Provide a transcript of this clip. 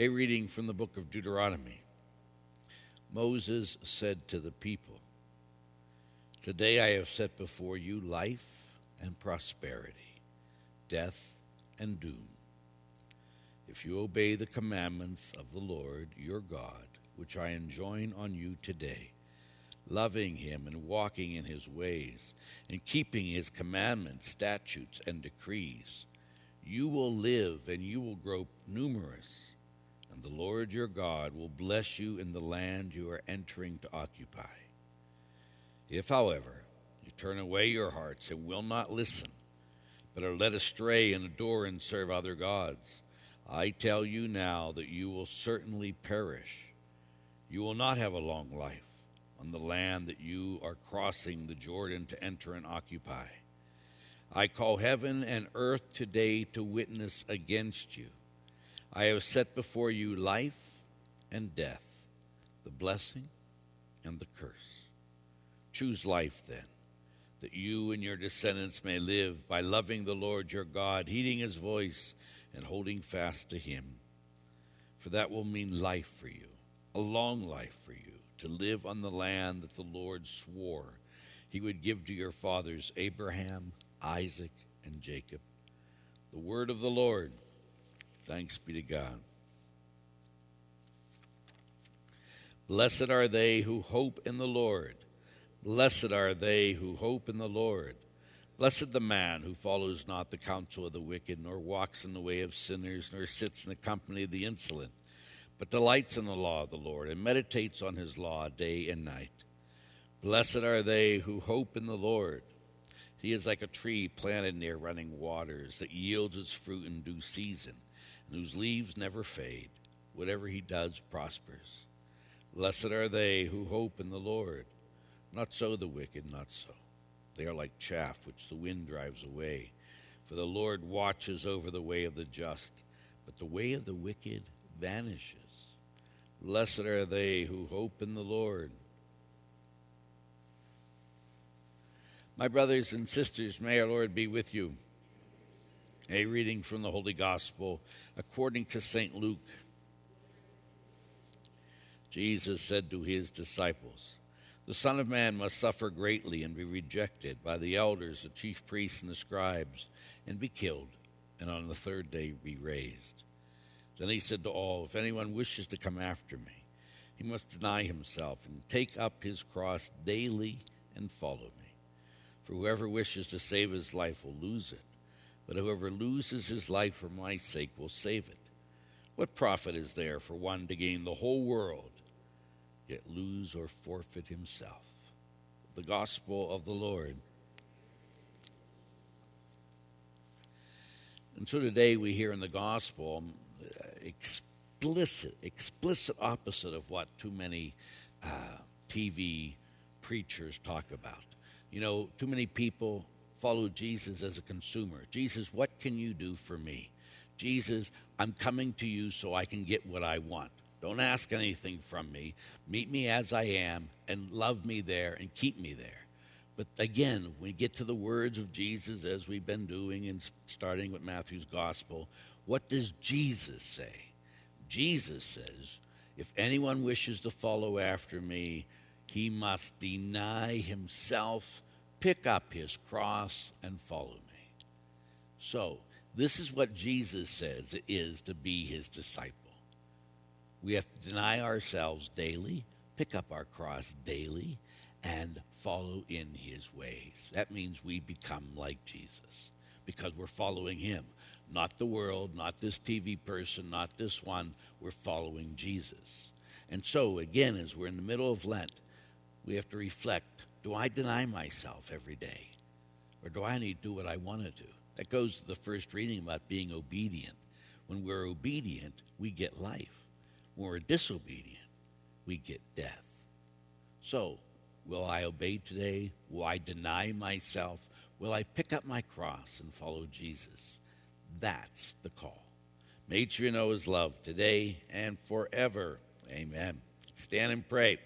A reading from the book of Deuteronomy. Moses said to the people, Today I have set before you life and prosperity, death and doom. If you obey the commandments of the Lord your God, which I enjoin on you today, loving him and walking in his ways, and keeping his commandments, statutes, and decrees, you will live and you will grow numerous, and the Lord your God will bless you in the land you are entering to occupy. If, however, you turn away your hearts and will not listen, but are led astray and adore and serve other gods, I tell you now that you will certainly perish. You will not have a long life on the land that you are crossing the Jordan to enter and occupy. I call heaven and earth today to witness against you. I have set before you life and death, the blessing and the curse. Choose life then, that you and your descendants may live by loving the Lord your God, heeding his voice, and holding fast to him. For that will mean life for you, a long life for you, to live on the land that the Lord swore he would give to your fathers, Abraham, Isaac, and Jacob. The word of the Lord. Thanks be to God. Blessed are they who hope in the Lord. Blessed are they who hope in the Lord. Blessed the man who follows not the counsel of the wicked, nor walks in the way of sinners, nor sits in the company of the insolent, but delights in the law of the Lord, and meditates on his law day and night. Blessed are they who hope in the Lord. He is like a tree planted near running waters that yields its fruit in due season, whose leaves never fade. Whatever he does prospers. Blessed are they who hope in the Lord. Not so the wicked, not so. They are like chaff which the wind drives away. For the Lord watches over the way of the just, but the way of the wicked vanishes. Blessed are they who hope in the Lord. My brothers and sisters, may our Lord be with you. A reading from the Holy Gospel according to St. Luke. Jesus said to his disciples, The Son of Man must suffer greatly and be rejected by the elders, the chief priests, and the scribes, and be killed, and on the third day be raised. Then he said to all, If anyone wishes to come after me, he must deny himself and take up his cross daily and follow me. For whoever wishes to save his life will lose it, but whoever loses his life for my sake will save it. What profit is there for one to gain the whole world, yet lose or forfeit himself? The Gospel of the Lord. And so today we hear in the Gospel uh, explicit, explicit opposite of what too many uh, TV preachers talk about. You know, too many people follow Jesus as a consumer. Jesus, what can you do for me? Jesus, I'm coming to you so I can get what I want. Don't ask anything from me. Meet me as I am and love me there and keep me there. But again, we get to the words of Jesus, as we've been doing and starting with Matthew's gospel, what does Jesus say? Jesus says, If anyone wishes to follow after me, he must deny himself, pick up his cross, and follow me. So, this is what Jesus says it is to be his disciple. We have to deny ourselves daily, pick up our cross daily, and follow in his ways. That means we become like Jesus because we're following him. Not the world, not this TV person, not this one. We're following Jesus. And so, again, as we're in the middle of Lent, we have to reflect do I deny myself every day? Or do I to do what I want to do? That goes to the first reading about being obedient. When we're obedient, we get life. When we're disobedient, we get death. So, will I obey today? Will I deny myself? Will I pick up my cross and follow Jesus? That's the call. Sure you know his love today and forever. Amen. Stand and pray.